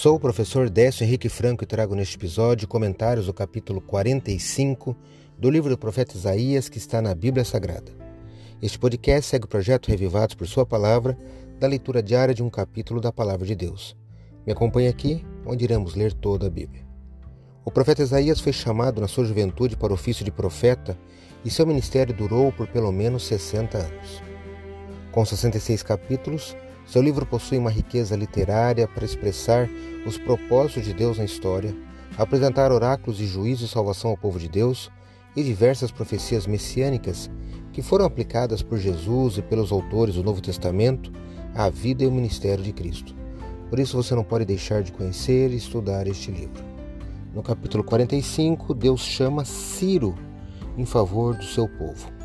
Sou o professor Décio Henrique Franco e trago neste episódio comentários do capítulo 45 do livro do profeta Isaías que está na Bíblia Sagrada. Este podcast segue o projeto Revivados por Sua Palavra, da leitura diária de um capítulo da Palavra de Deus. Me acompanhe aqui, onde iremos ler toda a Bíblia. O profeta Isaías foi chamado na sua juventude para o ofício de profeta e seu ministério durou por pelo menos 60 anos. Com 66 capítulos, seu livro possui uma riqueza literária para expressar os propósitos de Deus na história, apresentar oráculos de juízo e salvação ao povo de Deus e diversas profecias messiânicas que foram aplicadas por Jesus e pelos autores do Novo Testamento à vida e ao ministério de Cristo. Por isso você não pode deixar de conhecer e estudar este livro. No capítulo 45, Deus chama Ciro em favor do seu povo.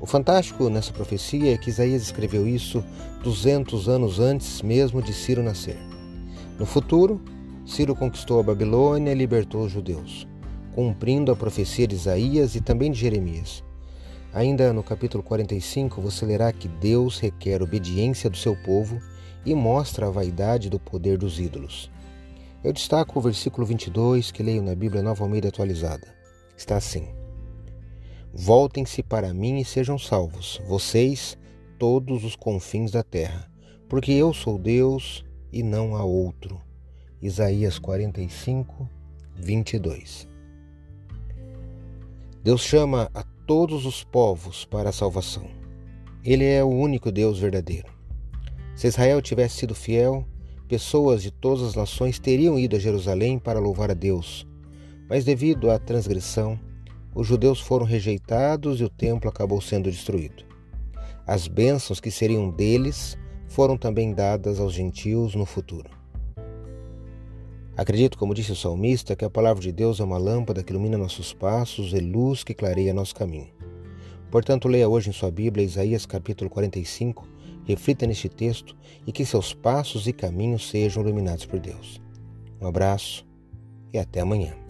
O fantástico nessa profecia é que Isaías escreveu isso 200 anos antes mesmo de Ciro nascer. No futuro, Ciro conquistou a Babilônia e libertou os judeus, cumprindo a profecia de Isaías e também de Jeremias. Ainda no capítulo 45, você lerá que Deus requer obediência do seu povo e mostra a vaidade do poder dos ídolos. Eu destaco o versículo 22 que leio na Bíblia Nova Almeida atualizada. Está assim: Voltem-se para mim e sejam salvos, vocês, todos os confins da terra, porque eu sou Deus e não há outro. Isaías 45, 22. Deus chama a todos os povos para a salvação. Ele é o único Deus verdadeiro. Se Israel tivesse sido fiel, pessoas de todas as nações teriam ido a Jerusalém para louvar a Deus. Mas devido à transgressão, os judeus foram rejeitados e o templo acabou sendo destruído. As bênçãos que seriam deles foram também dadas aos gentios no futuro. Acredito, como disse o salmista, que a palavra de Deus é uma lâmpada que ilumina nossos passos e luz que clareia nosso caminho. Portanto, leia hoje em sua Bíblia Isaías capítulo 45, reflita neste texto e que seus passos e caminhos sejam iluminados por Deus. Um abraço e até amanhã.